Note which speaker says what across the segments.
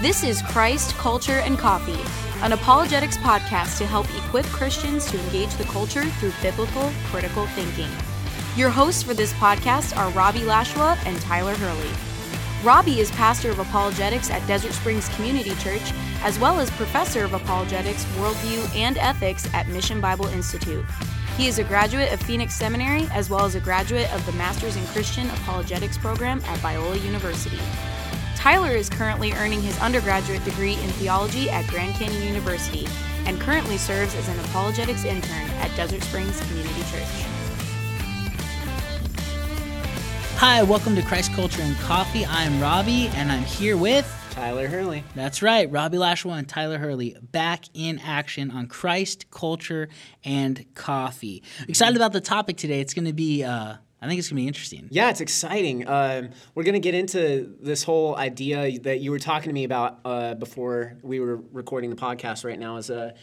Speaker 1: This is Christ, Culture, and Coffee, an apologetics podcast to help equip Christians to engage the culture through biblical, critical thinking. Your hosts for this podcast are Robbie Lashua and Tyler Hurley. Robbie is pastor of apologetics at Desert Springs Community Church, as well as professor of apologetics, worldview, and ethics at Mission Bible Institute. He is a graduate of Phoenix Seminary, as well as a graduate of the Masters in Christian Apologetics program at Biola University. Tyler is currently earning his undergraduate degree in theology at Grand Canyon University and currently serves as an apologetics intern at Desert Springs Community Church.
Speaker 2: Hi, welcome to Christ Culture and Coffee. I'm Robbie, and I'm here with
Speaker 3: Tyler Hurley.
Speaker 2: That's right, Robbie Lashua and Tyler Hurley back in action on Christ Culture and Coffee. Excited about the topic today. It's going to be. Uh, I think it's gonna be interesting.
Speaker 3: Yeah, it's exciting. Um, we're gonna get into this whole idea that you were talking to me about uh, before we were recording the podcast. Right now, is a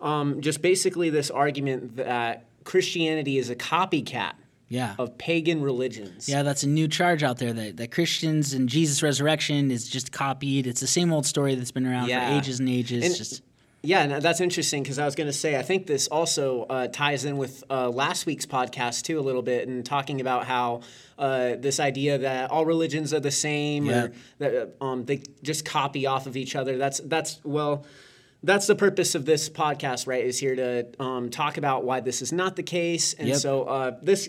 Speaker 3: um, just basically this argument that Christianity is a copycat
Speaker 2: Yeah.
Speaker 3: of pagan religions.
Speaker 2: Yeah, that's a new charge out there that, that Christians and Jesus' resurrection is just copied. It's the same old story that's been around
Speaker 3: Yeah.
Speaker 2: for ages and ages.
Speaker 3: And-
Speaker 2: just
Speaker 3: Yeah, and that's interesting because I was going to say I think this also uh, ties in with uh, last week's podcast too a little bit, and talking about how uh, this idea that all religions are the same
Speaker 2: Yeah.
Speaker 3: or that uh, um, they just copy off of each other. That's that's well. That's the purpose of this podcast, right? Is here to um, talk about why this is not the case, and
Speaker 2: Yep.
Speaker 3: so uh, this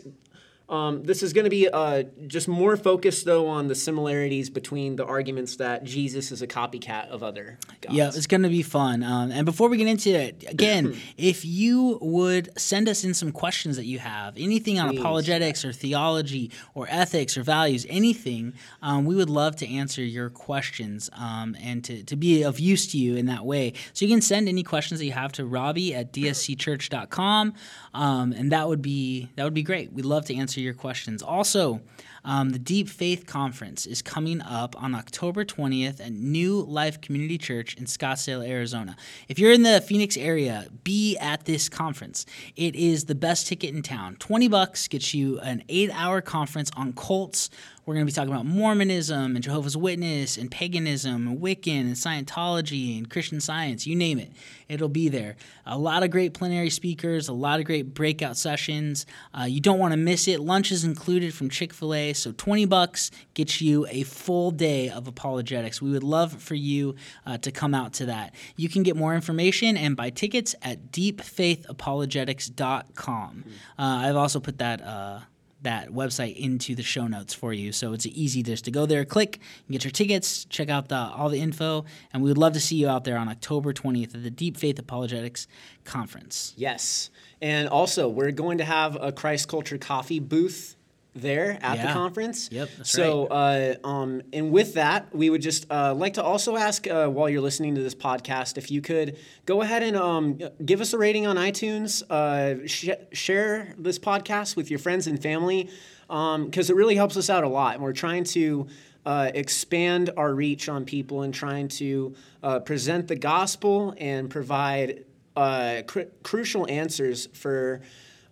Speaker 3: um, this is going to be uh, just more focused though on the similarities between the arguments that Jesus is a copycat of other gods.
Speaker 2: Yeah, it's going to be fun. Um, and before we get into it, again, if you would send us in some questions that you have, anything on
Speaker 3: Please.
Speaker 2: apologetics or theology or ethics or values, anything, um, we would love to answer your questions um, and to, to be of use to you in that way. So you can send any questions that you have to Robbie at dscchurch.com, um, and that would be that would be great. We'd love to answer your questions. Also. Um, the Deep Faith Conference is coming up on October 20th at New Life Community Church in Scottsdale, Arizona. If you're in the Phoenix area, be at this conference. It is the best ticket in town. 20 bucks gets you an eight hour conference on cults. We're going to be talking about Mormonism and Jehovah's Witness and paganism and Wiccan and Scientology and Christian science, you name it. It'll be there. A lot of great plenary speakers, a lot of great breakout sessions. Uh, you don't want to miss it. Lunch is included from Chick fil A, so 20 bucks gets you a full day of apologetics. We would love for you uh, to come out to that. You can get more information and buy tickets at deepfaithapologetics.com. Uh, I've also put that. Uh, that website into the show notes for you. So it's easy just to go there, click, and get your tickets, check out the, all the info, and we would love to see you out there on October 20th at the Deep Faith Apologetics Conference.
Speaker 3: Yes. And also, we're going to have a Christ Culture Coffee booth there at the conference.
Speaker 2: Yep,
Speaker 3: so, uh, um, and with that, we would just uh, like to also ask uh, while you're listening to this podcast if you could go ahead and um, give us a rating on iTunes, uh, sh- share this podcast with your friends and family, because it really helps us out a lot. And we're trying to uh, expand our reach on people and trying to uh, present the gospel and provide uh, cr- crucial answers for.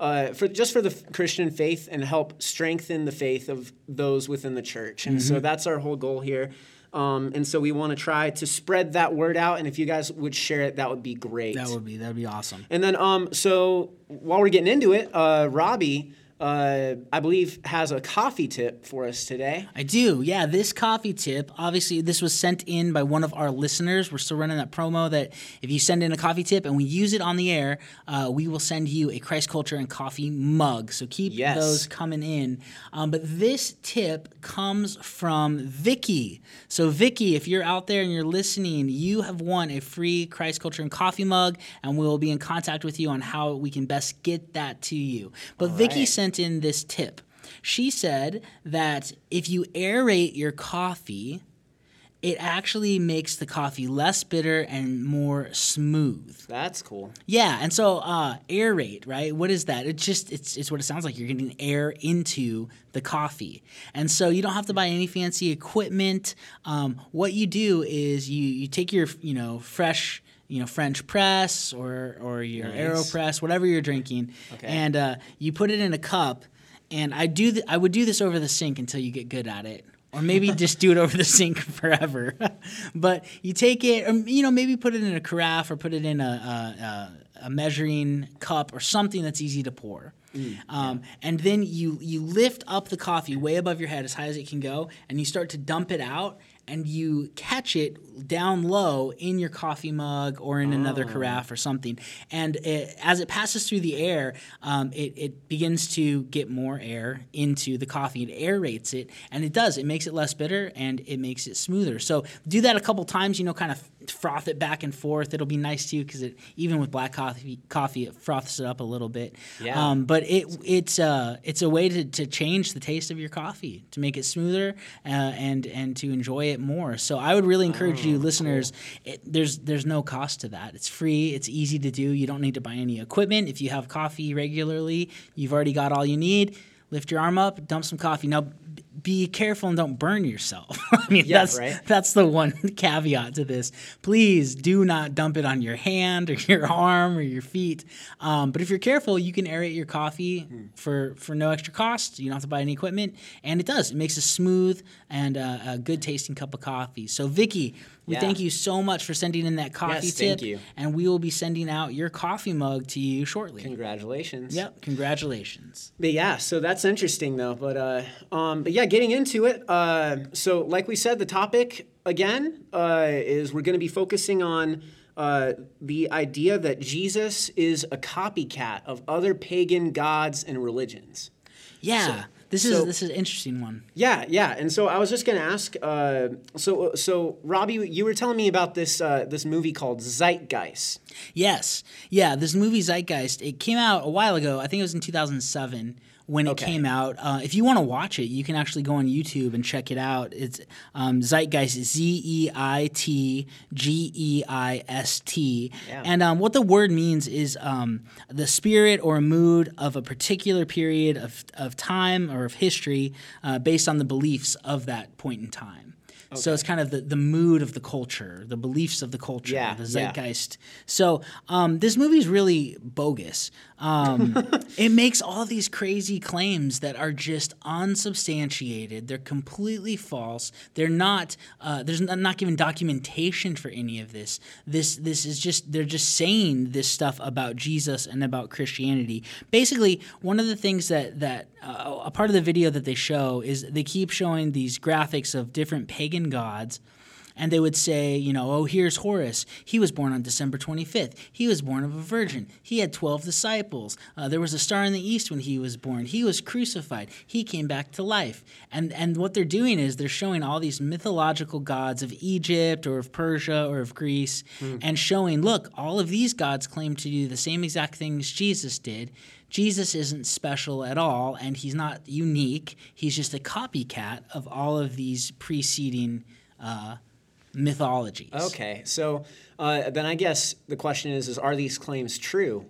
Speaker 3: Uh, for just for the Christian faith and help strengthen the faith of those within the church, and
Speaker 2: Mm-hmm.
Speaker 3: so that's our whole goal here. Um, and so we want to try to spread that word out, and if you guys would share it, that would be great.
Speaker 2: That would be that would be awesome.
Speaker 3: and then, um, so while we're getting into it, uh, Robbie, uh, I believe, has a coffee tip for us today.
Speaker 2: I do. Yeah, this coffee tip, obviously, this was sent in by one of our listeners. We're still running that promo that if you send in a coffee tip and we use it on the air, uh, we will send you a Christ Culture and Coffee mug. So keep
Speaker 3: Yes.
Speaker 2: those coming in. Um, but this tip comes from Vicky. So, Vicky, if you're out there and you're listening, you have won a free Christ Culture and Coffee mug, and we will be in contact with you on how we can best get that to you. But Vicky
Speaker 3: right.
Speaker 2: sent in this tip. She said that if you aerate your coffee, it actually makes the coffee less bitter and more smooth.
Speaker 3: That's cool.
Speaker 2: Yeah, and so uh, aerate, right? What is that? It's just it's it's what it sounds like. You're getting air into the coffee, and so you don't have to buy any fancy equipment. Um, what you do is you you take your you know fresh you know French press or or your
Speaker 3: Nice.
Speaker 2: Aeropress, whatever you're drinking,
Speaker 3: Okay.
Speaker 2: and uh, you put it in a cup. And I do th- I would do this over the sink until you get good at it. or maybe just do it over the sink forever. but you take it, or, you know, maybe put it in a carafe or put it in a, a, a measuring cup or something that's easy to pour. Mm, um, yeah. And then you you lift up the coffee way above your head as high as it can go, and you start to dump it out, and you catch it down low in your coffee mug or in oh. another carafe or something. And it, as it passes through the air, um, it, it, begins to get more air into the coffee. It aerates it, and it does. It makes it less bitter and it makes it smoother. So do that a couple times. You know, kind of froth it back and forth. It'll be nice to you because it even with black coffee, coffee it froths it up a little bit. Yeah. Um, but it it's uh it's a way to, to change the taste of your coffee to make it smoother uh, and and to enjoy it more. So I would really encourage oh, you, listeners. Cool. It, there's there's no cost to that. It's free. It's easy to do. You don't need to buy any equipment. If you have coffee regularly, you've already got all you need. Lift your arm up, dump some coffee. Now be careful and don't burn yourself. I mean, yeah, that's right? that's the one caveat to this. Please do not dump it on your hand or your arm or your feet. Um, but if you're careful, you can aerate your coffee mm. for for no extra cost. You don't have to buy any equipment, and it does. It makes a smooth and uh, a good tasting cup of coffee. So, Vicky, we yeah. thank you so much for sending in that coffee yes, tip. Thank you. And we will be sending out your coffee mug to you shortly.
Speaker 3: Congratulations.
Speaker 2: Yep, congratulations.
Speaker 3: But yeah, so that's interesting though. But uh, um, but yeah, getting into it. Uh, so like we said, the topic again uh, is we're going to be focusing on. Uh, the idea that Jesus is a copycat of other pagan gods and religions.
Speaker 2: Yeah. So, this is so, this is an interesting one.
Speaker 3: Yeah, yeah. And so I was just going to ask. Uh, so so Robbie, you were telling me about this uh, this movie called Zeitgeist.
Speaker 2: Yes, yeah. This movie Zeitgeist. It came out a while ago. I think it was in 2007 when it okay. came out. Uh, if you want to watch it, you can actually go on YouTube and check it out. It's um, Zeitgeist, Z E I T G E I S T. And um, what the word means is um, the spirit or mood of a particular period of, of time or of history uh, based on the beliefs of that point in time. Okay. So it's kind of the, the mood of the culture, the beliefs of the culture, yeah, the zeitgeist. Yeah. So um, this movie is really bogus. Um, it makes all these crazy claims that are just unsubstantiated. They're completely false. They're not. Uh, there's not given documentation for any of this. This this is just they're just saying this stuff about Jesus and about Christianity. Basically, one of the things that that uh, a part of the video that they show is they keep showing these graphics of different pagan gods and they would say, you know, oh, here's Horus. He was born on December 25th. He was born of a virgin. He had 12 disciples. Uh, there was a star in the east when he was born. He was crucified. He came back to life. And, and what they're doing is they're showing all these mythological gods of Egypt or of Persia or of Greece mm. and showing, look, all of these gods claim to do the same exact things Jesus did. Jesus isn't special at all, and he's not unique. He's just a copycat of all of these preceding uh, mythologies.
Speaker 3: Okay, so uh, then I guess the question is: Is are these claims true?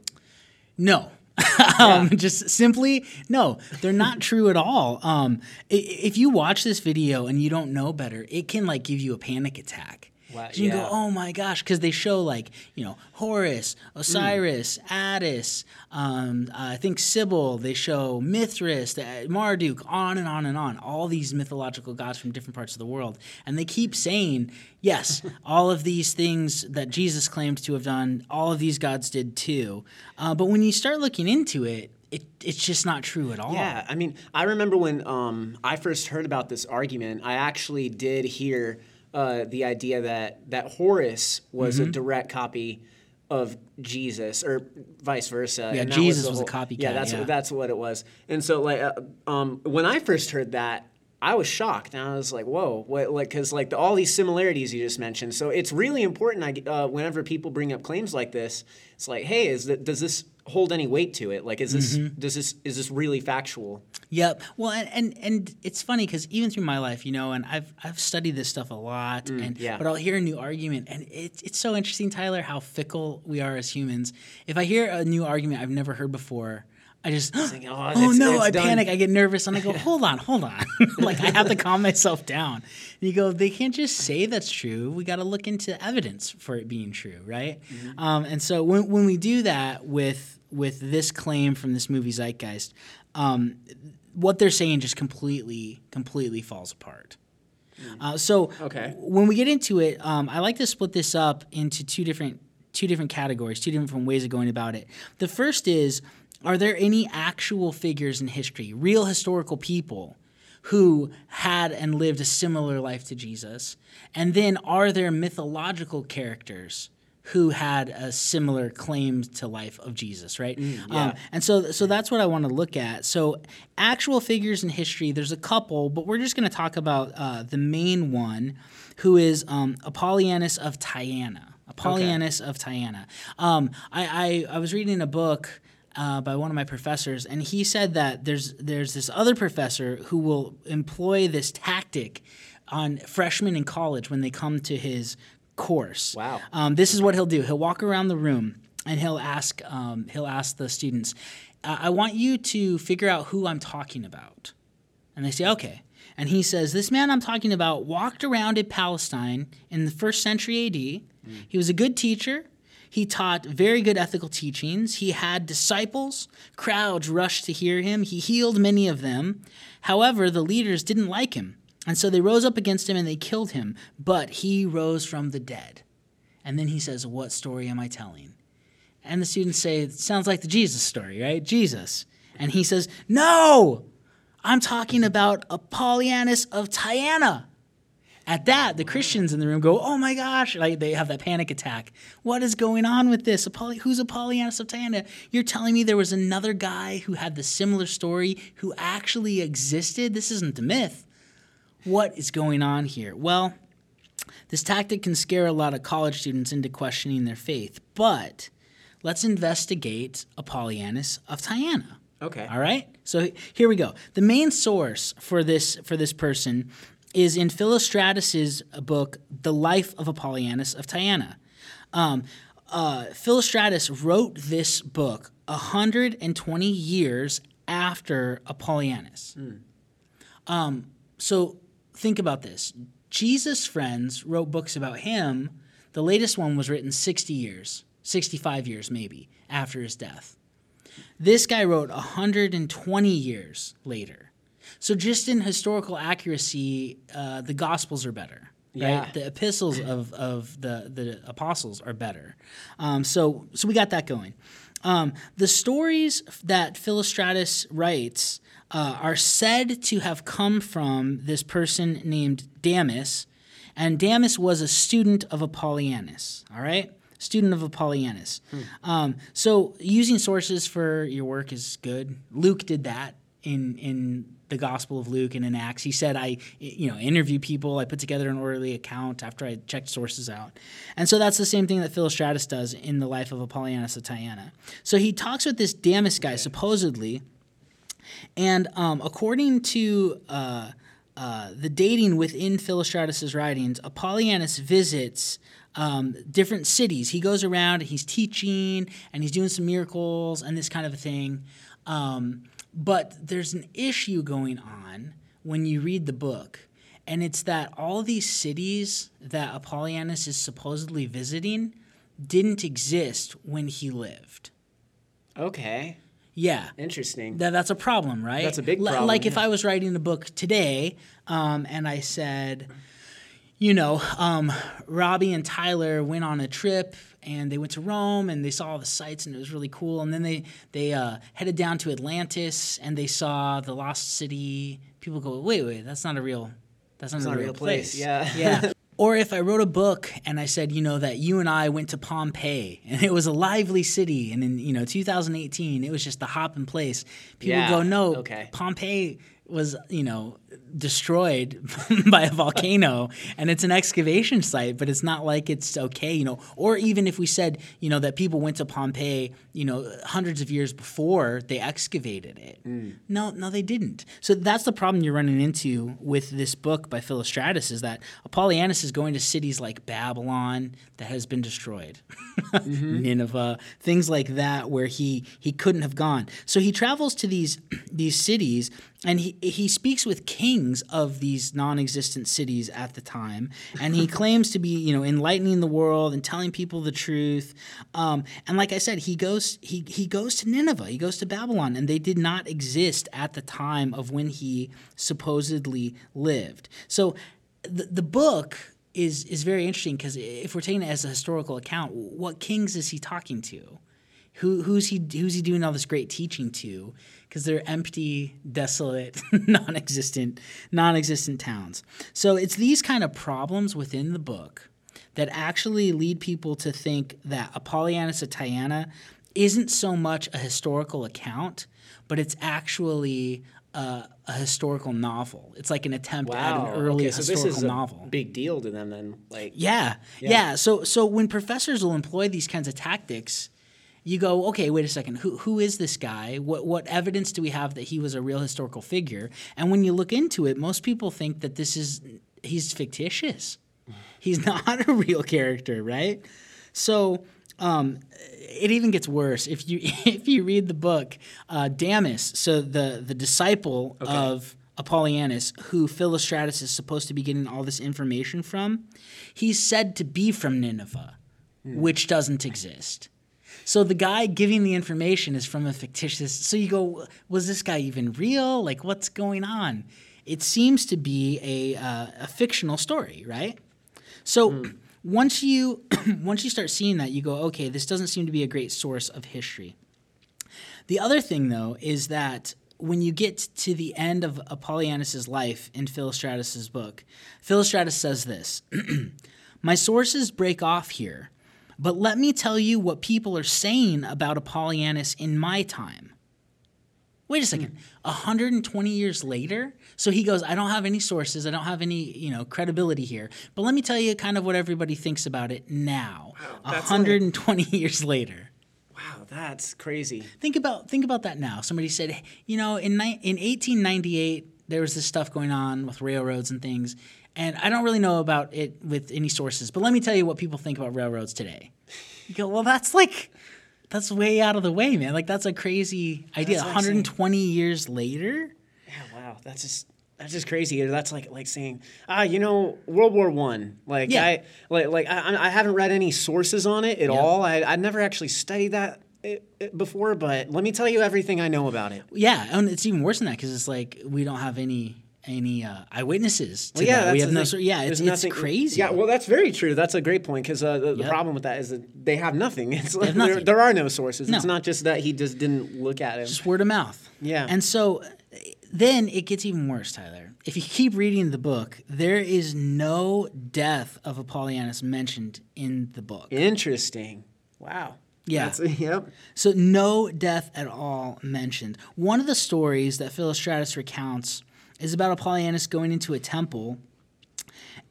Speaker 2: No. um, just simply no they're not true at all um, if you watch this video and you don't know better it can like give you a panic attack Wow, you yeah. go, oh my gosh, because they show like you know Horus, Osiris, mm. Attis, um, uh, I think Sybil. They show Mithras, Marduk, on and on and on. All these mythological gods from different parts of the world, and they keep saying, yes, all of these things that Jesus claimed to have done, all of these gods did too. Uh, but when you start looking into it, it, it's just not true at all.
Speaker 3: Yeah, I mean, I remember when um, I first heard about this argument, I actually did hear uh, the idea that that Horus was mm-hmm. a direct copy of Jesus, or vice versa.
Speaker 2: Yeah, Jesus was, was, a copycat.
Speaker 3: Yeah, that's
Speaker 2: yeah.
Speaker 3: What, that's what it was. And so, like, uh, um, when I first heard that, I was shocked, and I was like, "Whoa!" What, like, because like the, all these similarities you just mentioned. So it's really important. I uh, whenever people bring up claims like this, it's like, "Hey, is that does this hold any weight to it? Like, is this mm-hmm. does this is this really factual?
Speaker 2: Yep. Well, and and, and it's funny because even through my life, you know, and I've I've studied this stuff a lot, mm, and yeah. but I'll hear a new argument, and it's it's so interesting, Tyler, how fickle we are as humans. If I hear a new argument I've never heard before. I just, like, oh, oh no, I done. panic, I get nervous, and I go, hold on, hold on. like, I have to calm myself down. And you go, they can't just say that's true. We got to look into evidence for it being true, right? Mm-hmm. Um, and so when, when we do that with with this claim from this movie Zeitgeist, um, what they're saying just completely, completely falls apart. Uh, so
Speaker 3: Okay.
Speaker 2: when we get into it, um, I like to split this up into two different two different categories, two different ways of going about it. The first is, are there any actual figures in history, real historical people? Who had and lived a similar life to Jesus? And then are there mythological characters who had a similar claim to life of Jesus, right? um, and so, so that's what I want to look at. So, actual figures in history, there's a couple, but we're just going to talk about uh, the main one, who is um, Apollonius of Tyana. Apollonius of Tyana. Um, I, I, I was reading a book uh, by one of my professors, and he said that there's there's this other professor who will employ this tactic on freshmen in college when they come to his course.
Speaker 3: Wow.
Speaker 2: Um, this is what he'll do. He'll walk around the room and he'll ask um, he'll ask the students, uh, "I want you to figure out who I'm talking about." And they say, "Okay." And he says, "This man I'm talking about walked around in Palestine in the first century AD. He was a good teacher." He taught very good ethical teachings. He had disciples. Crowds rushed to hear him. He healed many of them. However, the leaders didn't like him. And so they rose up against him and they killed him. But he rose from the dead. And then he says, What story am I telling? And the students say, sounds like the Jesus story, right? Jesus. And he says, No! I'm talking about Apollonius of Tyana. At that, the Christians in the room go, "Oh my gosh!" Like they have that panic attack. What is going on with this? Who's Apollonius of Tyana? You're telling me there was another guy who had the similar story who actually existed? This isn't a myth. What is going on here? Well, this tactic can scare a lot of college students into questioning their faith, but let's investigate Apollonius of Tyana.
Speaker 3: Okay.
Speaker 2: All right. So here we go. The main source for this for this person is in Philostratus's book, The Life of Apollonius of Tyana. Um, uh, Philostratus wrote this book 120 years after Apollonius. Um, so think about this. Jesus' friends wrote books about him. The latest one was written 60 years, 65 years maybe, after his death. This guy wrote 120 years later. So just in historical accuracy, uh, the Gospels are better. Right?
Speaker 3: Yeah.
Speaker 2: The epistles of, of the, the apostles are better. Um, so so we got that going. Um, the stories that Philostratus writes uh, are said to have come from this person named Damis, and Damis was a student of Apollonius. All right, student of Apollonius. Um, so using sources for your work is good. Luke did that in in the Gospel of Luke and in Acts. He said, "I you know interview people. I put together an orderly account after I checked sources out." And so that's the same thing that Philostratus does in the life of Apollonius of Tyana. So he talks with this Damis guy supposedly. And um, according to uh, uh, the dating within Philostratus's writings, Apollonius visits um, different cities. He goes around and he's teaching and he's doing some miracles and this kind of a thing. Um, but there's an issue going on when you read the book, and it's that all these cities that Apollonius is supposedly visiting didn't exist when he lived.
Speaker 3: Okay.
Speaker 2: Yeah.
Speaker 3: Interesting.
Speaker 2: That, that's a problem, right?
Speaker 3: That's a big problem,
Speaker 2: Like if. I was writing a book today um, and I said, you know, um, Robbie and Tyler went on a trip and they went to Rome and they saw all the sights and it was really cool. And then they they uh, headed down to Atlantis and they saw the lost city. People go, wait, wait, that's not a real, that's not, a,
Speaker 3: not a
Speaker 2: real
Speaker 3: real place,
Speaker 2: place.
Speaker 3: yeah.
Speaker 2: yeah. Or if I wrote a book and I said, you know, that you and I went to Pompeii and it was a lively city, and in you know 2018 it was just a hopping place. People
Speaker 3: Yeah,
Speaker 2: go, no,
Speaker 3: okay.
Speaker 2: Pompeii was you know destroyed by a volcano and it's an excavation site but it's not like it's okay you know. Or even if we said you know that people went to pompeii you know hundreds of years before they excavated it. Mm. No no they didn't. So that's the problem you're running into with this book by philostratus is that apollonius is going to cities like babylon that has been destroyed. Mm-hmm. Nineveh things like that where he he couldn't have gone. So he travels to these these cities and he he speaks with kings of these non-existent cities at the time. And he claims to be you know enlightening the world and telling people the truth. Um, and like i said he goes he he goes to nineveh. He goes to babylon. And they did not exist at the time of when he supposedly lived. So the, the book is is very interesting because if we're taking it as a historical account, what kings is he talking to? Who who's he who's he doing all this great teaching to? Because they're empty, desolate, non-existent, non-existent towns. So it's these kind of problems within the book that actually lead people to think that Apollonius of Tyana isn't so much a historical account, but it's actually a, a historical novel. It's like an attempt at an early
Speaker 3: okay, so
Speaker 2: historical
Speaker 3: this is a
Speaker 2: novel.
Speaker 3: big deal to them then. Like,
Speaker 2: Yeah, yeah. So so when professors will employ these kinds of tactics, you go, okay, wait a second. Who who is this guy? What what evidence do we have that he was a real historical figure? And when you look into it, most people think that this is he's fictitious. He's not a real character, right? So um, it even gets worse if you if you read the book uh, Damis, so the the disciple of Apollonius, who Philostratus is supposed to be getting all this information from, he's said to be from Nineveh, which doesn't exist. So the guy giving the information is from a fictitious. So you go, was this guy even real? Like, what's going on? It seems to be a uh, a fictional story, right? So once you once you start seeing that, you go, okay, this doesn't seem to be a great source of history. The other thing, though, is that when you get to the end of Apollonius's life in Philostratus's book, Philostratus says this: "My sources break off here, but let me tell you what people are saying about Apollonius in my time." Wait a second. Hmm. 120 years later? So he goes, I don't have any sources, I don't have any, you know, credibility here. But let me tell you kind of what everybody thinks about it now.
Speaker 3: that's
Speaker 2: 120 years later.
Speaker 3: wow, that's crazy.
Speaker 2: Think about think about that now. Somebody said, you know, in ni- in 1898 there was this stuff going on with railroads and things, and I don't really know about it with any sources. But let me tell you what people think about railroads today." You go, "Well, that's like that's way out of the way, man. Like that's a crazy idea.
Speaker 3: Like saying-
Speaker 2: 120 years later."
Speaker 3: Yeah, wow, that's just that's just crazy. That's like like saying, ah, you know, World War One. Like
Speaker 2: Yeah.
Speaker 3: I like like I, I haven't read any sources on it at all. I I never actually studied that eh, eh, before, but let me tell you everything I know about it.
Speaker 2: Yeah, and it's even worse than that because it's like we don't have any any uh, eyewitnesses to
Speaker 3: Well, yeah,
Speaker 2: that. We have no. Sort, yeah, it's, it's crazy.
Speaker 3: Yeah, well, that's very true. That's a great point because uh, the, the problem with that is that they have nothing. It's like
Speaker 2: have
Speaker 3: there,
Speaker 2: nothing.
Speaker 3: there are no sources.
Speaker 2: No.
Speaker 3: It's not just that he just didn't look at it.
Speaker 2: just word of mouth.
Speaker 3: Yeah.
Speaker 2: And so then it gets even worse, Tyler. If you keep reading the book, there is no death of Apollonius mentioned in the book.
Speaker 3: Interesting. Wow.
Speaker 2: Yeah.
Speaker 3: That's, yep.
Speaker 2: So no death at all mentioned. One of the stories that Philostratus recounts is about Apollonius going into a temple,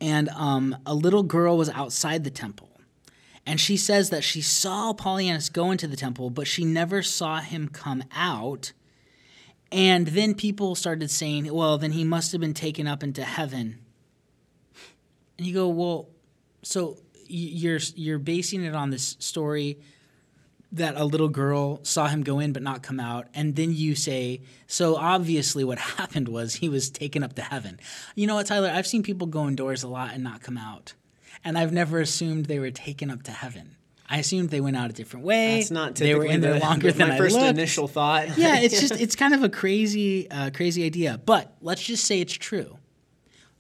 Speaker 2: and um, a little girl was outside the temple. And she says that she saw Apollonius go into the temple, but she never saw him come out. And then people started saying, well, then he must have been taken up into heaven. And you go, well, so you're you're basing it on this story that a little girl saw him go in but not come out and then you say so obviously what happened was he was taken up to heaven. You know what tyler? I've seen people go indoors a lot and not come out and i've never assumed they were taken up to heaven. I assumed they went out a different way.
Speaker 3: That's not
Speaker 2: they were in there
Speaker 3: the-
Speaker 2: longer than
Speaker 3: my
Speaker 2: I
Speaker 3: first
Speaker 2: looked.
Speaker 3: initial thought.
Speaker 2: yeah it's just it's kind of a crazy uh, crazy idea but let's just say it's true.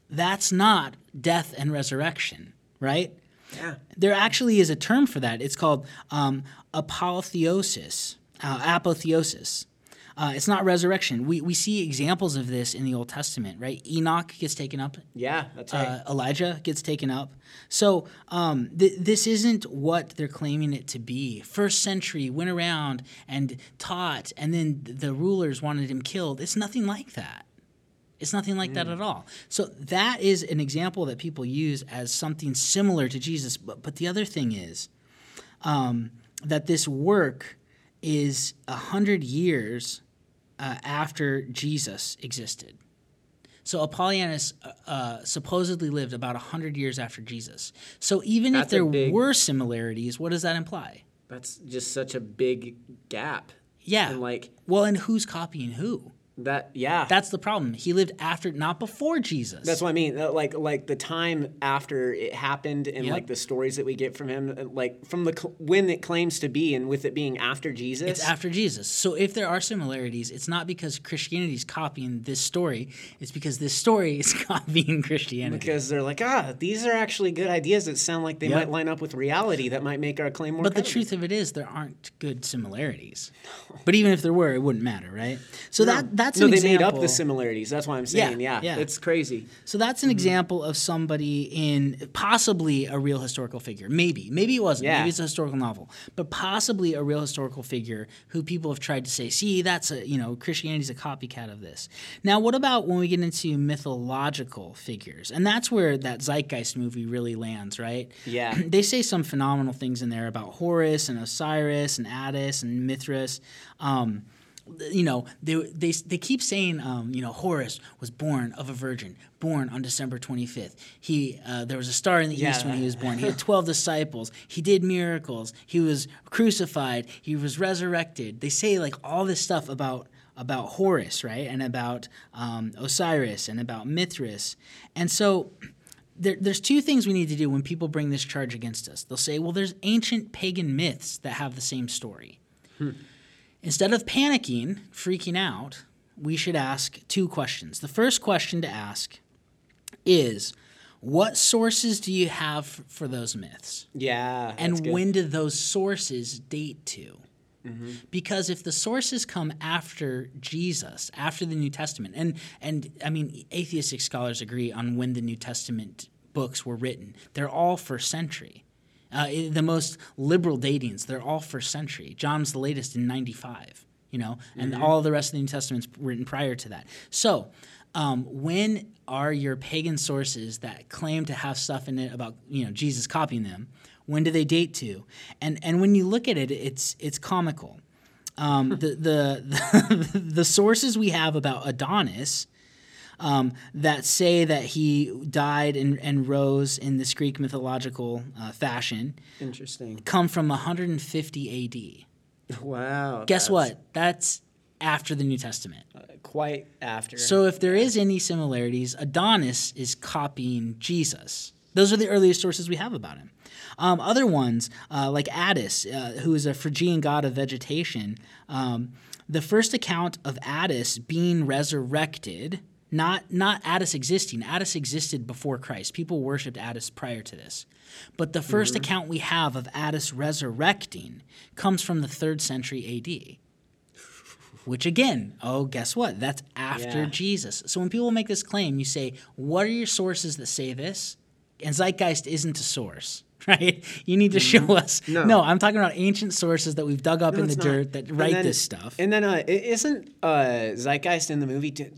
Speaker 2: That's not death and resurrection right
Speaker 3: yeah.
Speaker 2: there actually is a term for that. It's called um, apotheosis, uh, apotheosis. Uh, it's not resurrection. We, we see examples of this in the Old Testament, right? Enoch gets taken up.
Speaker 3: Yeah, that's right.
Speaker 2: Uh, Elijah gets taken up. So um, th- this isn't what they're claiming it to be. First century went around and taught, and then the rulers wanted him killed. It's nothing like that. It's nothing like that at all. So that is an example that people use as something similar to Jesus. But, but the other thing is um, that this work is a hundred years uh, after Jesus existed. So Apollonius uh, uh, supposedly lived about hundred years after Jesus. So even
Speaker 3: That's
Speaker 2: if there
Speaker 3: big-
Speaker 2: were similarities, what does that imply?
Speaker 3: That's just such a big gap.
Speaker 2: Yeah.
Speaker 3: And like,
Speaker 2: well, and who's copying who?
Speaker 3: That yeah.
Speaker 2: That's the problem. He lived after, not before Jesus.
Speaker 3: That's what I mean. Like like the time after it happened, and
Speaker 2: Yep.
Speaker 3: like the stories that we get from him, like from the cl- when it claims to be, and with it being after Jesus.
Speaker 2: It's after Jesus. So if there are similarities, it's not because Christianity is copying this story. It's because this story is copying Christianity.
Speaker 3: because they're like, ah, these are actually good ideas that sound like they
Speaker 2: Yep.
Speaker 3: might line up with reality. That might make our claim more.
Speaker 2: But the truth of it is, there aren't good similarities. But even if there were, it wouldn't matter, right? So that that that's
Speaker 3: no,
Speaker 2: an
Speaker 3: they
Speaker 2: example.
Speaker 3: made up the similarities. That's why I'm saying,
Speaker 2: Yeah,
Speaker 3: yeah,
Speaker 2: yeah.
Speaker 3: it's crazy.
Speaker 2: So that's an example of somebody in possibly a real historical figure. Maybe. Maybe it wasn't.
Speaker 3: Yeah.
Speaker 2: Maybe it's a historical novel. But possibly a real historical figure who people have tried to say, see, that's a, you know, Christianity's a copycat of this. Now, what about when we get into mythological figures? And that's where that Zeitgeist movie really lands, right?
Speaker 3: Yeah.
Speaker 2: they say some phenomenal things in there about Horus and Osiris and Attis and Mithras. Um, you know, they, they, they keep saying, um, you know, Horus was born of a virgin, born on December 25th. He, uh, there was a star in the
Speaker 3: Yeah,
Speaker 2: east when he was born. He had 12 disciples. He did miracles. He was crucified. He was resurrected. They say like all this stuff about about Horus, right, and about um, Osiris and about Mithras, and so there, there's two things we need to do when people bring this charge against us. They'll say, well, there's ancient pagan myths that have the same story. Instead of panicking, freaking out, we should ask two questions. The first question to ask is, what sources do you have for those myths?
Speaker 3: Yeah.
Speaker 2: and when do those sources date to? Mm-hmm. Because if the sources come after Jesus, after the New Testament, and and I mean, atheistic scholars agree on when the New Testament books were written. They're all first century. Uh, the most liberal datings, they're all first century. John's the latest in 95, you know, and all the rest of the New Testament's written prior to that. So, um, when are your pagan sources that claim to have stuff in it about, you know, Jesus copying them? When do they date to? And and when you look at it, it's it's comical. Um, the, the the sources we have about Adonis um, that say that he died and, and rose in this Greek mythological uh, fashion
Speaker 3: Interesting.
Speaker 2: come from 150 AD.
Speaker 3: Wow.
Speaker 2: Guess
Speaker 3: that's,
Speaker 2: what? That's after the New Testament.
Speaker 3: uh, Quite after.
Speaker 2: So if there is any similarities, Adonis is copying Jesus. Those are the earliest sources we have about him. Um, other ones, uh, like Attis, uh, who is a Phrygian god of vegetation, um, the first account of Attis being resurrected, not not Attis existing. Attis existed before Christ. People worshipped Attis prior to this. But the 1st account we have of Attis resurrecting comes from the third century AD. Which again, oh, guess what? That's after
Speaker 3: Yeah.
Speaker 2: Jesus. So when people make this claim, you say, what are your sources that say this? And Zeitgeist isn't a source, right? You need to show us.
Speaker 3: Mm-hmm. No.
Speaker 2: I'm talking about ancient sources that we've dug up in the
Speaker 3: not.
Speaker 2: dirt that write
Speaker 3: then-
Speaker 2: this stuff.
Speaker 3: And then, uh, isn't uh, Zeitgeist in the movie? Do,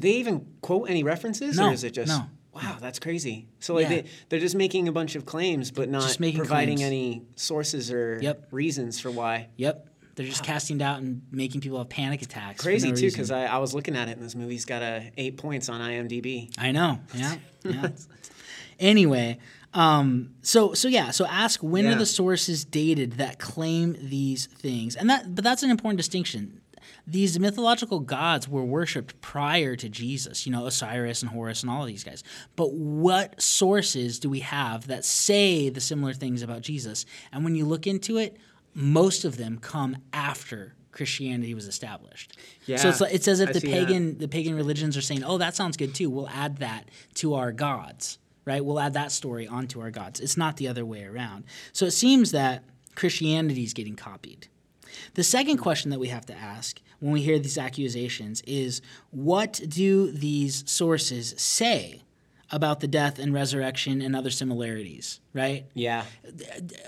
Speaker 3: do they even quote any references,
Speaker 2: No,
Speaker 3: or is it just?
Speaker 2: no.
Speaker 3: Wow, that's crazy. So like
Speaker 2: Yeah.
Speaker 3: they they're just making a bunch of claims, but not providing
Speaker 2: claims.
Speaker 3: any sources or
Speaker 2: Yep.
Speaker 3: reasons for why.
Speaker 2: yep. They're just casting doubt and making people have panic attacks.
Speaker 3: Crazy
Speaker 2: no
Speaker 3: too, because I, I was looking at it and this movie's got a eight points on IMDb.
Speaker 2: I know. Yeah. Yeah. anyway, um, so so yeah, so ask when are the sources dated that claim these things, and that but that's an important distinction. These mythological gods were worshipped prior to Jesus, you know, Osiris and Horus and all of these guys. But what sources do we have that say the similar things about Jesus? And when you look into it, most of them come after Christianity was established. So
Speaker 3: Yeah,
Speaker 2: it's, like- it's as if
Speaker 3: I
Speaker 2: the
Speaker 3: see that.
Speaker 2: pagan the pagan religions are saying, "Oh, that sounds good too. We'll add that to our gods." Right? We'll add that story onto our gods. It's not the other way around. So it seems that Christianity is getting copied. The second question that we have to ask when we hear these accusations is what do these sources say about the death and resurrection and other similarities, right?
Speaker 3: Yeah,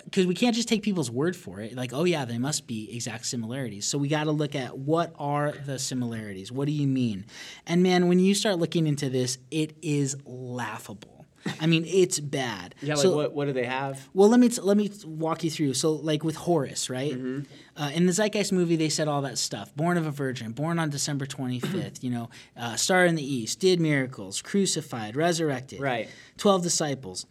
Speaker 2: because we can't just take people's word for it. Like, oh yeah, they must be exact similarities. So we got to look at what are the similarities. What do you mean? And man, when you start looking into this, it is laughable. I mean, it's bad.
Speaker 3: yeah. Like
Speaker 2: So-
Speaker 3: what what do they have?
Speaker 2: well, let me let me walk you through. So, like with Horus, right?
Speaker 3: Mm-hmm.
Speaker 2: Uh, in the Zeitgeist movie, they said all that stuff. Born of a virgin, born on December twenty fifth. you know, uh, star in the east, did miracles, crucified, resurrected.
Speaker 3: Right.
Speaker 2: Twelve disciples.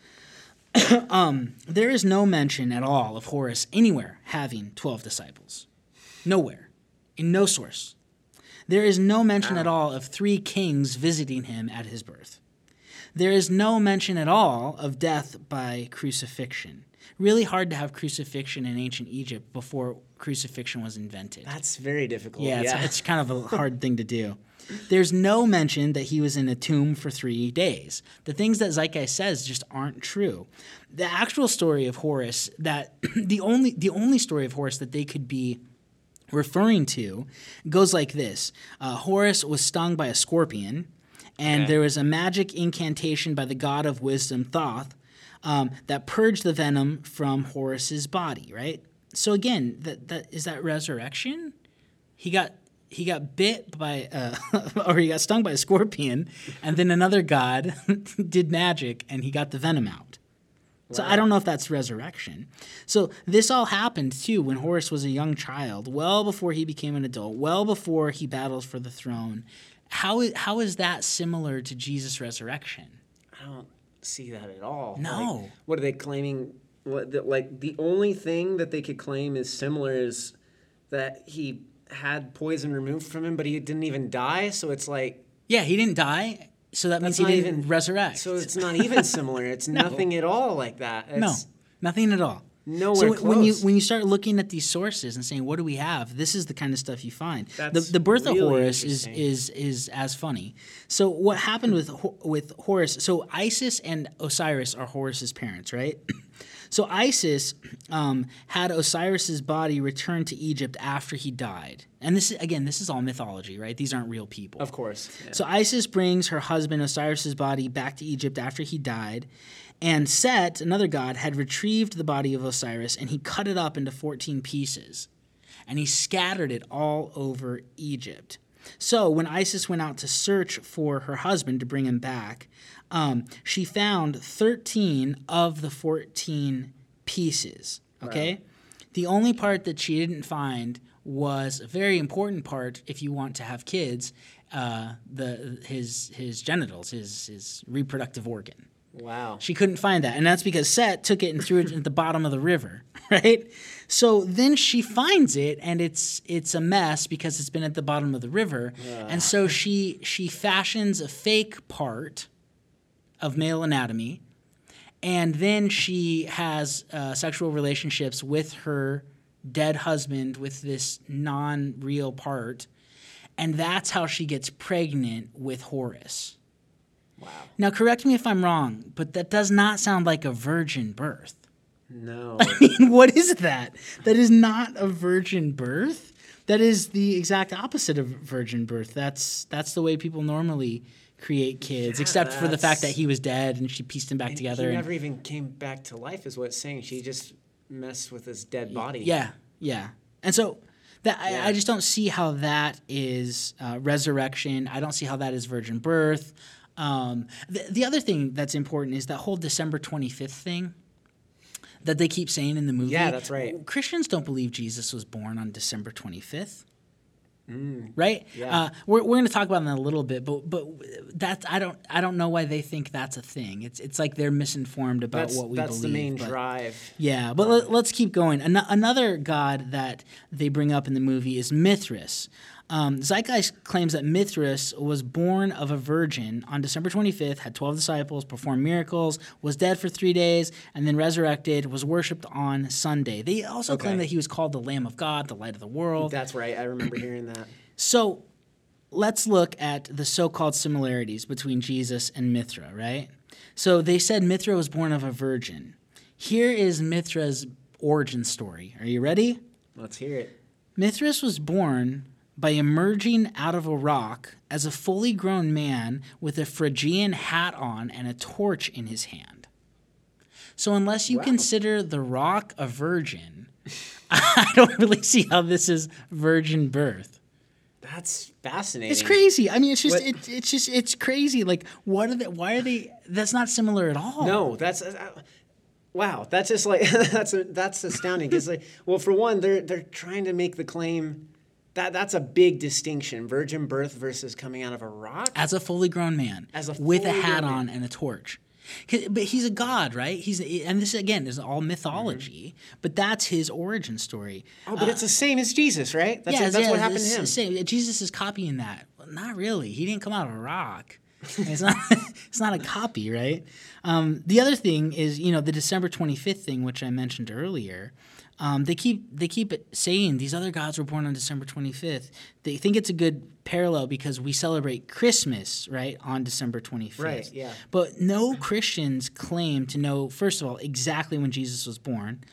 Speaker 2: um, there is no mention at all of Horus anywhere having twelve disciples. Nowhere, in no source. There is no mention at all of three kings visiting him at his birth. There is no mention at all of death by crucifixion. Really hard to have crucifixion in ancient Egypt before crucifixion was invented.
Speaker 3: That's very difficult.
Speaker 2: Yeah,
Speaker 3: Yeah,
Speaker 2: It's, it's kind of a hard thing to do. There's no mention that he was in a tomb for three days. The things that Zeitgeist says just aren't true. The actual story of Horus, that the only the only story of Horus that they could be referring to, goes like this: uh, Horus was stung by a scorpion, and
Speaker 3: Okay.
Speaker 2: there was a magic incantation by the god of wisdom Thoth um, that purged the venom from Horus's body. Right. So again, that that is that resurrection he got he got bit by uh, or he got stung by a scorpion and then another god did magic and he got the venom out so i don't know if that's resurrection so this all happened too when horus was a young child well before he became an adult well before he battles for the throne how is, how is that similar to jesus resurrection
Speaker 3: I don't see that at all.
Speaker 2: No.
Speaker 3: Like, what are they claiming? What the, like the only thing that they could claim is similar is that he had poison removed from him, but he didn't even die. So it's like
Speaker 2: yeah he didn't die so that means he didn't
Speaker 3: even-
Speaker 2: resurrect
Speaker 3: so it's not even similar. It's nothing at all like that.
Speaker 2: No, nothing at all.
Speaker 3: Nowhere
Speaker 2: so when you when you start looking at these sources and saying, "What do we have?" This is the kind of stuff you find. The,
Speaker 3: That's
Speaker 2: the birth
Speaker 3: really
Speaker 2: of Horus is, is is as funny. So what happened with with Horus? So Isis and Osiris are Horus's parents, right? So Isis um, had Osiris's body returned to Egypt after he died, and this is again, this is all mythology, right? These aren't real people.
Speaker 3: Of course. yeah.
Speaker 2: So Isis brings her husband Osiris's body back to Egypt after he died, and Set, another god, had retrieved the body of Osiris and he cut it up into 14 pieces, and he scattered it all over Egypt. So when Isis went out to search for her husband to bring him back, um, she found 13 of the 14 pieces. Okay, the only part that she didn't find was a very important part if you want to have kids, uh, the his his genitals, his his reproductive organ.
Speaker 3: Wow.
Speaker 2: She couldn't find that, and that's because Set took it and threw it at the bottom of the river, right? So then she finds it, and it's it's a mess because it's been at the bottom of the river, Yeah. and so she she fashions a fake part of male anatomy, and then she has uh, sexual relationships with her dead husband with this non-real part, and that's how she gets pregnant with Horus.
Speaker 3: Wow.
Speaker 2: Now, correct me if I'm wrong, but that does not sound like a virgin birth.
Speaker 3: No.
Speaker 2: I mean, what is that? That is not a virgin birth. That is the exact opposite of virgin birth. That's that's the way people normally create kids,
Speaker 3: Yeah,
Speaker 2: except for the fact that he was dead and she pieced him back
Speaker 3: And
Speaker 2: together.
Speaker 3: He never even came back to life, is what it's saying. She just messed with his dead body.
Speaker 2: Yeah, yeah. And so that I, I just don't see how that is uh, resurrection. I don't see how that is virgin birth. Um, the, the other thing that's important is that whole December 25th thing that they keep saying in the movie.
Speaker 3: Yeah, that's right.
Speaker 2: Christians don't believe Jesus was born on December 25th. Right?
Speaker 3: Mm. Yeah.
Speaker 2: Uh, we're we're going to talk about that in a little bit, but but that's I don't I don't know why they think that's a thing. It's it's like they're misinformed about
Speaker 3: That's,
Speaker 2: what we
Speaker 3: that's
Speaker 2: believe.
Speaker 3: That's the main drive.
Speaker 2: yeah, but let, us keep going. An- another god that they bring up in the movie is Mithras. Um, Zeitgeist claims that Mithras was born of a virgin on December 25th, had 12 disciples, performed miracles, was dead for three days, and then resurrected, was worshipped on Sunday. They also claim that he was called the Lamb of God, the light of the world.
Speaker 3: That's right. I remember hearing that.
Speaker 2: So let's look at the so called similarities between Jesus and Mithra, right? So they said Mithra was born of a virgin. Here is Mithra's origin story. Are you ready?
Speaker 3: Let's hear it.
Speaker 2: Mithras was born by emerging out of a rock as a fully grown man with a Phrygian hat on and a torch in his hand. So, unless you
Speaker 3: Wow.
Speaker 2: consider the rock a virgin, I don't really see how this is virgin birth.
Speaker 3: That's fascinating.
Speaker 2: It's crazy. I mean, it's just it, it's just it's crazy. Like, what are they? Why are they? That's not similar at all.
Speaker 3: No, that's uh, wow. That's just like that's that's astounding. Because like, well, for one, they're they're trying to make the claim that that's a big distinction: virgin birth versus coming out of a rock.
Speaker 2: as a fully grown man,
Speaker 3: As a
Speaker 2: with a hat on
Speaker 3: man.
Speaker 2: and a torch. But he's a god, right? He's and this again is all mythology,
Speaker 3: Mm-hmm.
Speaker 2: but that's his origin story.
Speaker 3: Oh, but it's the same as Jesus, right? That's,
Speaker 2: yeah,
Speaker 3: that's
Speaker 2: yeah,
Speaker 3: what happened to him.
Speaker 2: same. Jesus is copying that. Well, not really. He didn't come out of a rock. it's not. it's not a copy, right? Um, the other thing is, you know, the December twenty fifth thing, which I mentioned earlier. Um, they keep they keep saying these other gods were born on December 25th. They think it's a good parallel because we celebrate Christmas right on December 25th.
Speaker 3: Right, yeah.
Speaker 2: But no Christians claim to know first of all exactly when Jesus was born.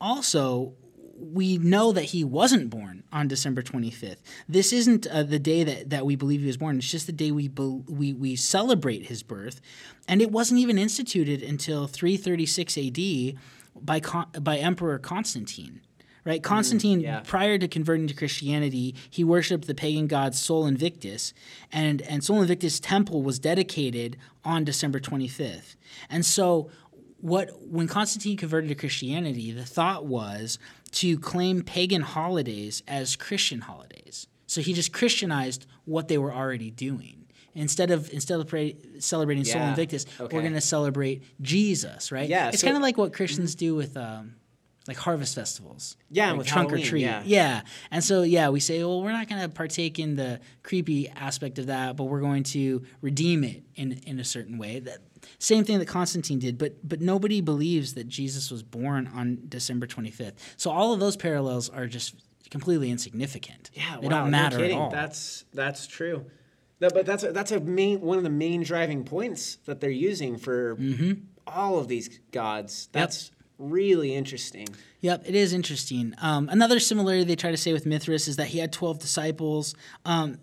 Speaker 2: Also, we know that he wasn't born on December 25th. This isn't uh, the day that, that we believe he was born. It's just the day we, bel we we celebrate his birth, and it wasn't even instituted until 336 A.D. by Con- by Emperor Constantine. Right, mm, Constantine,
Speaker 3: yeah.
Speaker 2: prior to converting to Christianity, he worshipped the pagan god Sol Invictus, and and Sol Invictus temple was dedicated on December 25th. And so what when Constantine converted to Christianity, the thought was to claim pagan holidays as Christian holidays. So he just Christianized what they were already doing. Instead of instead of pra- celebrating Sol Invictus,
Speaker 3: okay.
Speaker 2: we're going to celebrate Jesus, right?
Speaker 3: Yeah,
Speaker 2: it's
Speaker 3: so-
Speaker 2: kind of like what Christians do with um, like harvest festivals.
Speaker 3: Yeah,
Speaker 2: like
Speaker 3: with
Speaker 2: trunk
Speaker 3: Halloween,
Speaker 2: or treat.
Speaker 3: yeah.
Speaker 2: Yeah. And so, yeah, we say, well, we're not going to partake in the creepy aspect of that, but we're going to redeem it in, in a certain way. That same thing that Constantine did, but but nobody believes that Jesus was born on December 25th. So all of those parallels are just completely insignificant.
Speaker 3: Yeah,
Speaker 2: they
Speaker 3: wow,
Speaker 2: don't matter
Speaker 3: no
Speaker 2: at all.
Speaker 3: That's that's true. But that's a, that's a main one of the main driving points that they're using for
Speaker 2: Mm-hmm.
Speaker 3: all of these gods. That's really interesting.
Speaker 2: Yep, it is interesting. Um, another similarity they try to say with Mithras is that he had 12 disciples. Um,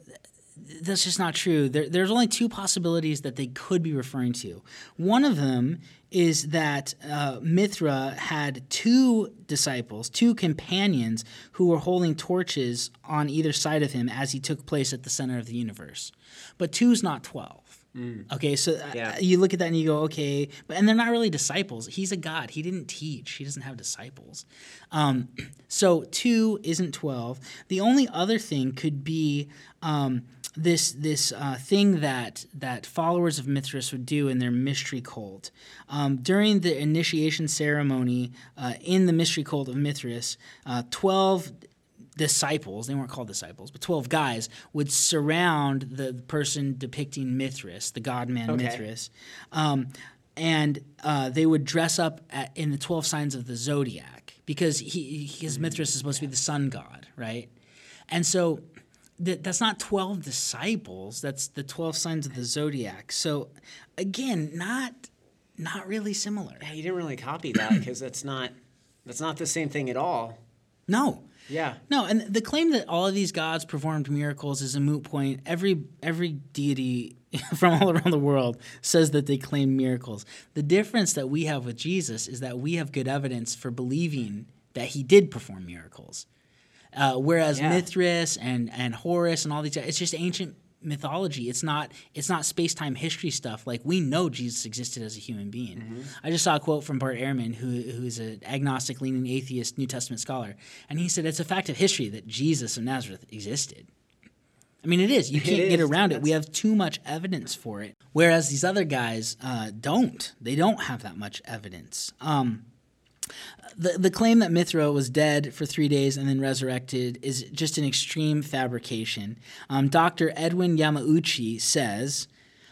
Speaker 2: that's just not true. There, there's only two possibilities that they could be referring to. One of them is that uh, Mithra had two disciples, two companions who were holding torches on either side of him as he took place at the center of the universe. But two's not 12. Okay, so uh,
Speaker 3: Yeah.
Speaker 2: you look at that and you go, okay, but and they're not really disciples. He's a god. He didn't teach. He doesn't have disciples. Um, so two isn't twelve. The only other thing could be um, this this uh, thing that that followers of Mithras would do in their mystery cult um, during the initiation ceremony uh, in the mystery cult of Mithras. Uh, Twelve disciples, they weren't called disciples, but 12 guys would surround the person depicting Mithras, the god man
Speaker 3: Okay.
Speaker 2: Mithras. Um, and uh, they would dress up at, in the 12 signs of the zodiac because he, his Mithras is supposed to be the sun god, right? And so th- that's not 12 disciples, that's the 12 signs of the zodiac. So again, not not really similar.
Speaker 3: Yeah, you didn't really copy that because that's not that's not the same thing at all.
Speaker 2: No.
Speaker 3: Yeah.
Speaker 2: No, and the claim that all of these gods performed miracles is a moot point. Every every deity from all around the world says that they claim miracles. The difference that we have with Jesus is that we have good evidence for believing that he did perform miracles. Uh, whereas
Speaker 3: Yeah.
Speaker 2: Mithras and and Horus and all these, it's just ancient mythology. It's not it's not space time history stuff. Like we know Jesus existed as a human being. I just saw a quote from Bart Ehrman, who who is an agnostic, leaning atheist New Testament scholar, and he said it's a fact of history that Jesus of Nazareth existed. I mean, it is. You can't get
Speaker 3: is.
Speaker 2: around it. We have too much evidence for it. Whereas these other guys uh, don't. They don't have that much evidence. Um, the, the claim that Mithra was dead for three days and then resurrected is just an extreme fabrication. Um, Dr. Edwin Yamauchi says,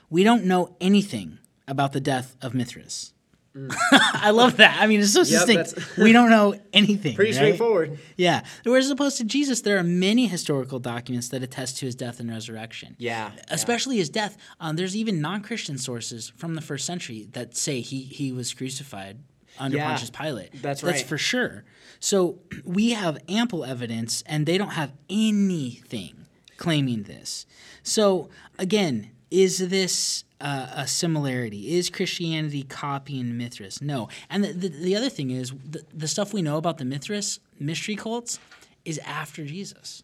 Speaker 2: We don't know anything about the death of Mithras. I love that. I mean, it's so
Speaker 3: Mm. Yep,
Speaker 2: succinct. we don't know anything.
Speaker 3: Pretty
Speaker 2: right?
Speaker 3: straightforward.
Speaker 2: Yeah. Whereas as opposed to Jesus, there are many historical documents that attest to his death and resurrection.
Speaker 3: Yeah,
Speaker 2: Especially his death. Um, there's even non-Christian sources from the first century that say he he was crucified under
Speaker 3: Yeah,
Speaker 2: Pontius Pilate.
Speaker 3: that's
Speaker 2: That's for sure. So we have ample evidence, and they don't have anything claiming this. So again, is this uh, a similarity? Is Christianity copying Mithras? No. And the, the, the other thing is, the, the stuff we know about the Mithras mystery cults is after Jesus.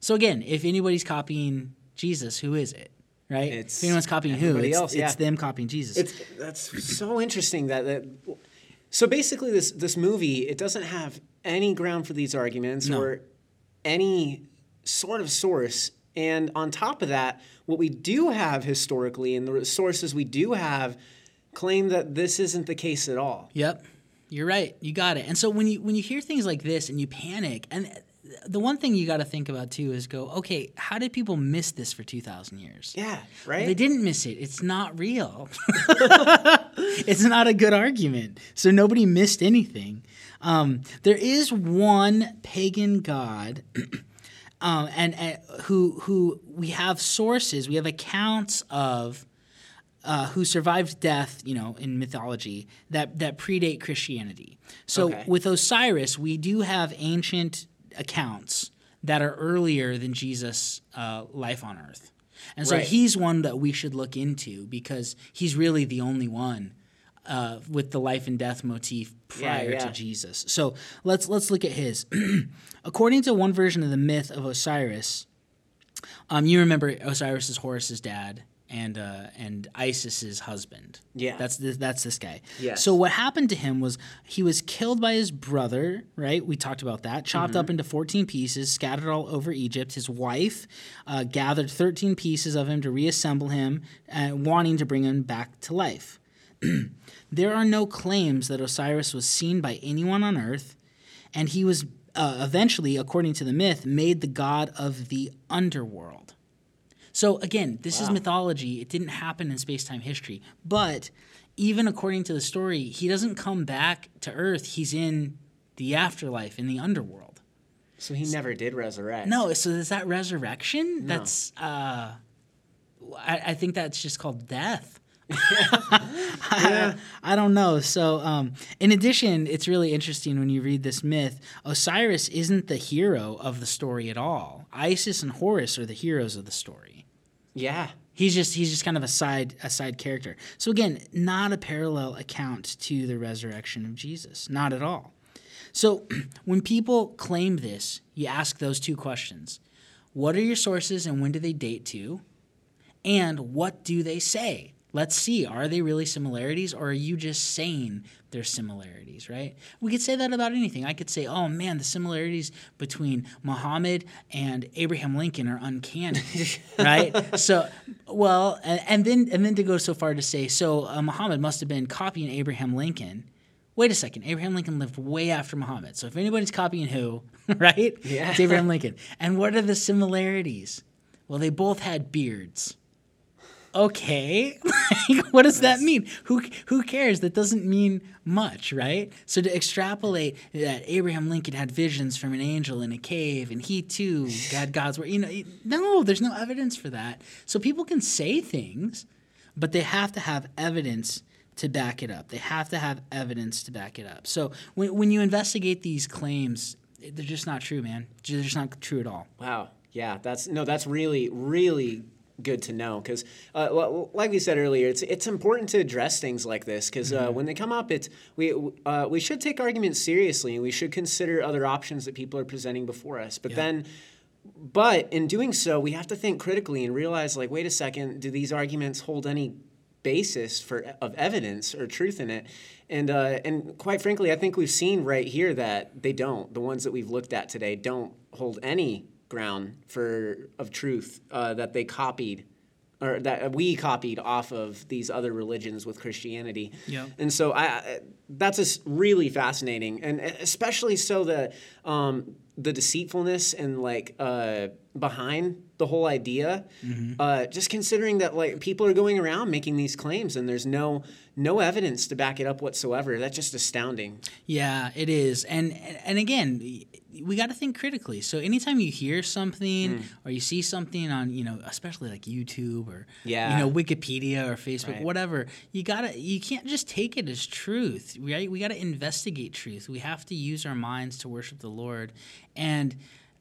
Speaker 2: So again, if anybody's copying Jesus, who is it? Right?
Speaker 3: It's
Speaker 2: if anyone's copying who, it's,
Speaker 3: else, yeah.
Speaker 2: it's them copying Jesus.
Speaker 3: It's that's so interesting that, that so basically this this movie it doesn't have any ground for these arguments
Speaker 2: No.
Speaker 3: or any sort of source and on top of that what we do have historically and the sources we do have claim that this isn't the case at all.
Speaker 2: Yep. You're right. You got it. And so when you when you hear things like this and you panic, and the one thing you got to think about too is go, okay, how did people miss this for 2000 years?
Speaker 3: Yeah, right?
Speaker 2: They didn't miss it. It's not real. it's not a good argument. So nobody missed anything. Um, there is one pagan god um, and, and who who we have sources, we have accounts of uh, who survived death, you know, in mythology that that predate Christianity. So
Speaker 3: Okay.
Speaker 2: with Osiris, we do have ancient accounts that are earlier than Jesus' uh, life on Earth, and so
Speaker 3: Right.
Speaker 2: he's one that we should look into because he's really the only one. Uh, with the life and death motif prior
Speaker 3: yeah.
Speaker 2: to Jesus, so let's let's look at his. According to one version of the myth of Osiris, um, you remember Osiris is Horus's dad and uh, and Isis's husband.
Speaker 3: Yeah.
Speaker 2: that's this, that's this guy.
Speaker 3: Yes.
Speaker 2: So what happened to him was he was killed by his brother. Right, we talked about that. Chopped
Speaker 3: Mm-hmm.
Speaker 2: up into fourteen pieces, scattered all over Egypt. His wife uh, gathered thirteen pieces of him to reassemble him, uh, wanting to bring him back to life. there are no claims that Osiris was seen by anyone on Earth, and he was uh, eventually, according to the myth, made the god of the underworld. So again, this is mythology. It didn't happen in space time history. But even according to the story, he doesn't come back to Earth. He's in the afterlife, in the underworld.
Speaker 3: so he never did resurrect.
Speaker 2: No, so is that resurrection? No. That's, uh, I, I think that's just called death. I, I don't know. So, um, in addition, it's really interesting when you read this myth. Osiris isn't the hero of the story at all. Isis and Horus are the heroes of the story.
Speaker 3: Yeah.
Speaker 2: He's just he's just kind of a side a side character. So again, not a parallel account to the resurrection of Jesus, not at all. So when people claim this, you ask those two questions. What are your sources and when do they date to? And what do they say? Let's see, are they really similarities or are you just saying they're similarities, right? We could say that about anything. I could say, oh man, the similarities between Muhammad and Abraham Lincoln are uncanny, right? So, well, and, and then and then to go so far to say, so uh, Muhammad must have been copying Abraham Lincoln. Wait a second, Abraham Lincoln lived way after Muhammad. So if anybody's copying who, right?
Speaker 3: Yeah.
Speaker 2: It's Abraham Lincoln. And what are the similarities? Well, they both had beards. Okay, Like, what does that mean? Who who cares? That doesn't mean much, right? So to extrapolate that Abraham Lincoln had visions from an angel in a cave, and he too had God's word. You know, no, there's no evidence for that. So people can say things, but they have to have evidence to back it up. They have to have evidence to back it up. So when when you investigate these claims, they're just not true, man. They're just not true at all.
Speaker 3: Wow. Yeah, that's no, that's really, really good to know because, uh, l- like we said earlier, it's it's important to address things like this because uh, when they come up, it's we uh, we should take arguments seriously and we should consider other options that people are presenting before us. But then. But in doing so, we have to think critically and realize, like, wait a second, do these arguments hold any basis for of evidence or truth in it? And uh, and quite frankly, I think we've seen right here that they don't. The ones that we've looked at today don't hold any ground for of truth uh, that they copied or that we copied off of these other religions with Christianity.
Speaker 2: Yeah.
Speaker 3: And so I, that's just really fascinating, and especially so the um, the deceitfulness and like uh, behind the whole idea. Uh, just considering that like people are going around making these claims and there's no no evidence to back it up whatsoever. That's just astounding.
Speaker 2: Yeah, it is. And and again, we got to think critically. So anytime you hear something hmm. or you see something on, you know, especially like YouTube or
Speaker 3: Yeah.
Speaker 2: you know, Wikipedia or Facebook,
Speaker 3: Right.
Speaker 2: whatever, you got to you can't just take it as truth. Right? We got to investigate truth. We have to use our minds to worship the Lord. And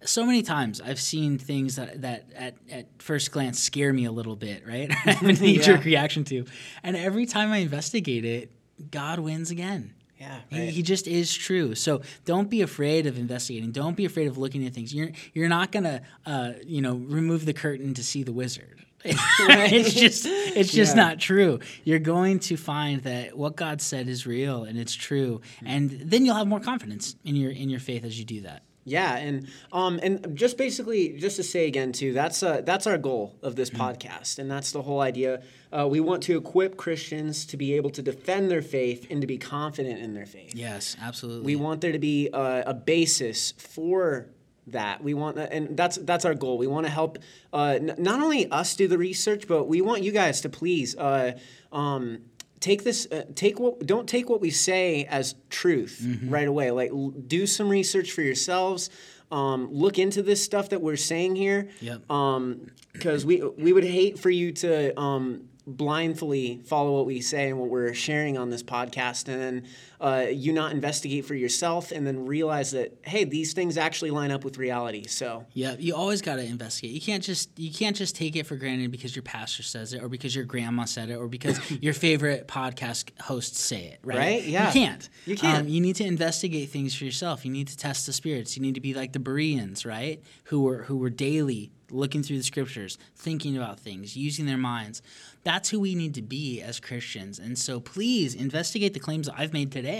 Speaker 2: so many times I've seen things that, that at, at first glance scare me a little bit, right? I have a knee jerk reaction to. And every time I investigate it, God wins again.
Speaker 3: Yeah,
Speaker 2: He-
Speaker 3: right.
Speaker 2: He, just is true. So don't be afraid of investigating. Don't be afraid of looking at things. You're you're not gonna uh, you know remove the curtain to see the wizard. it's just it's just
Speaker 3: Yeah.
Speaker 2: not true. You're going to find that what God said is real and it's true, and then you'll have more confidence in your in your faith as you do that.
Speaker 3: Yeah, and um, and just basically, just to say again too, that's uh, that's our goal of this podcast, and that's the whole idea. Uh, we want to equip Christians to be able to defend their faith and to be confident in their faith.
Speaker 2: Yes, absolutely.
Speaker 3: We want there to be a, a basis for that. We want, and that's that's our goal. We want to help uh, n- not only us do the research, but we want you guys to please. Uh, um, take this uh, take what don't take what we say as truth right away. Like l- do some research for yourselves. Um, look into this stuff that we're saying here.
Speaker 2: Yep.
Speaker 3: um, because we we would hate for you to um, blindly follow what we say and what we're sharing on this podcast. And then uh, you not investigate for yourself and then realize that hey these things actually line up with reality so
Speaker 2: Yeah, you always got to investigate. You can't just you can't just take it for granted because your pastor says it, or because your grandma said it, or because your favorite podcast hosts say it. Right?
Speaker 3: Right? Yeah.
Speaker 2: You can't.
Speaker 3: You can't.
Speaker 2: Um, you need to investigate things for yourself. You need to test the spirits. You need to be like the Bereans, right? Who were who were daily looking through the scriptures, thinking about things, using their minds. That's who we need to be as Christians. And so, please investigate the claims that I've made today.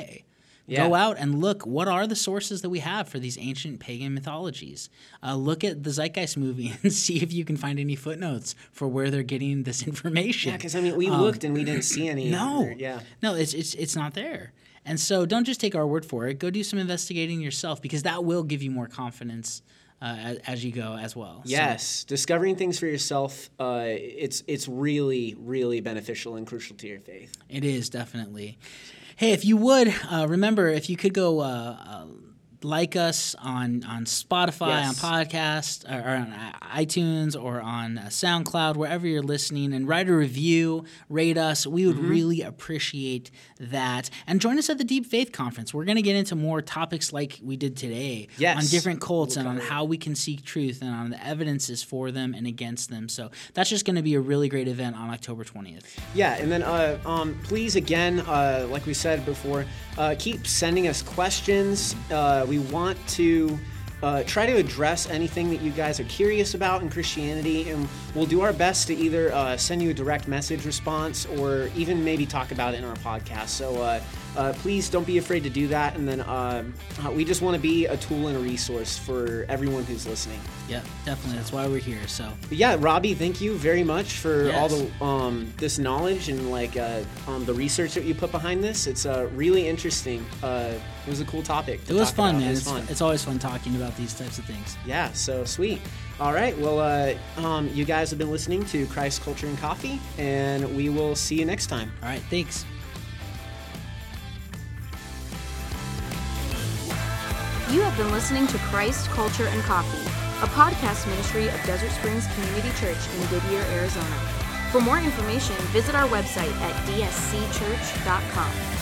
Speaker 3: Yeah.
Speaker 2: Go out and look what are the sources that we have for these ancient pagan mythologies. Uh, look at the Zeitgeist movie and see if you can find any footnotes for where they're getting this information.
Speaker 3: yeah because i mean we looked and we didn't see any
Speaker 2: No,
Speaker 3: yeah
Speaker 2: no, it's it's it's not there. And so don't just take our word for it. Go do some investigating yourself because that will give you more confidence uh, as, as you go as well. So-
Speaker 3: Yes, discovering things for yourself, uh, it's it's really really beneficial and crucial to your faith.
Speaker 2: It is definitely. Hey, if you would uh, remember, if you could go uh, uh, like us on on Spotify,
Speaker 3: Yes.
Speaker 2: on podcast, or, or on iTunes, or on uh, SoundCloud, wherever you're listening, and write a review, rate us. We
Speaker 3: Mm-hmm.
Speaker 2: would really appreciate that. And join us at the Deep Faith Conference. We're going to get into more topics like we did today
Speaker 3: Yes.
Speaker 2: on different cults and on how we can seek truth and on the evidences for them and against them. So that's just going to be a really great event on October 20th.
Speaker 3: Yeah, and then uh, um, please again, uh, like we said before, uh, keep sending us questions. Uh, we want to. Uh, try to address anything that you guys are curious about in Christianity, and we'll do our best to either uh, send you a direct message response or even maybe talk about it in our podcast. So uh, please don't be afraid to do that. And then uh, uh, we just want to be a tool and a resource for everyone who's listening.
Speaker 2: Yeah, definitely. That's why we're here. So
Speaker 3: But yeah, Robbie, thank you very much for
Speaker 2: Yes.
Speaker 3: all the um, this knowledge and like uh, um, the research that you put behind this. It's uh, really interesting. Uh, it was a cool topic. to
Speaker 2: it was fun,
Speaker 3: about.
Speaker 2: man.
Speaker 3: It was
Speaker 2: It's,
Speaker 3: fun.
Speaker 2: it's always fun talking about these types of things.
Speaker 3: yeah, so sweet. All right, well, uh, um, you guys have been listening to Christ Culture and Coffee, and we will see you next time.
Speaker 2: All right, thanks.
Speaker 1: You have been listening to Christ, Culture, and Coffee, a podcast ministry of Desert Springs Community Church in Goodyear, Arizona. For more information, visit our website at dscchurch.com.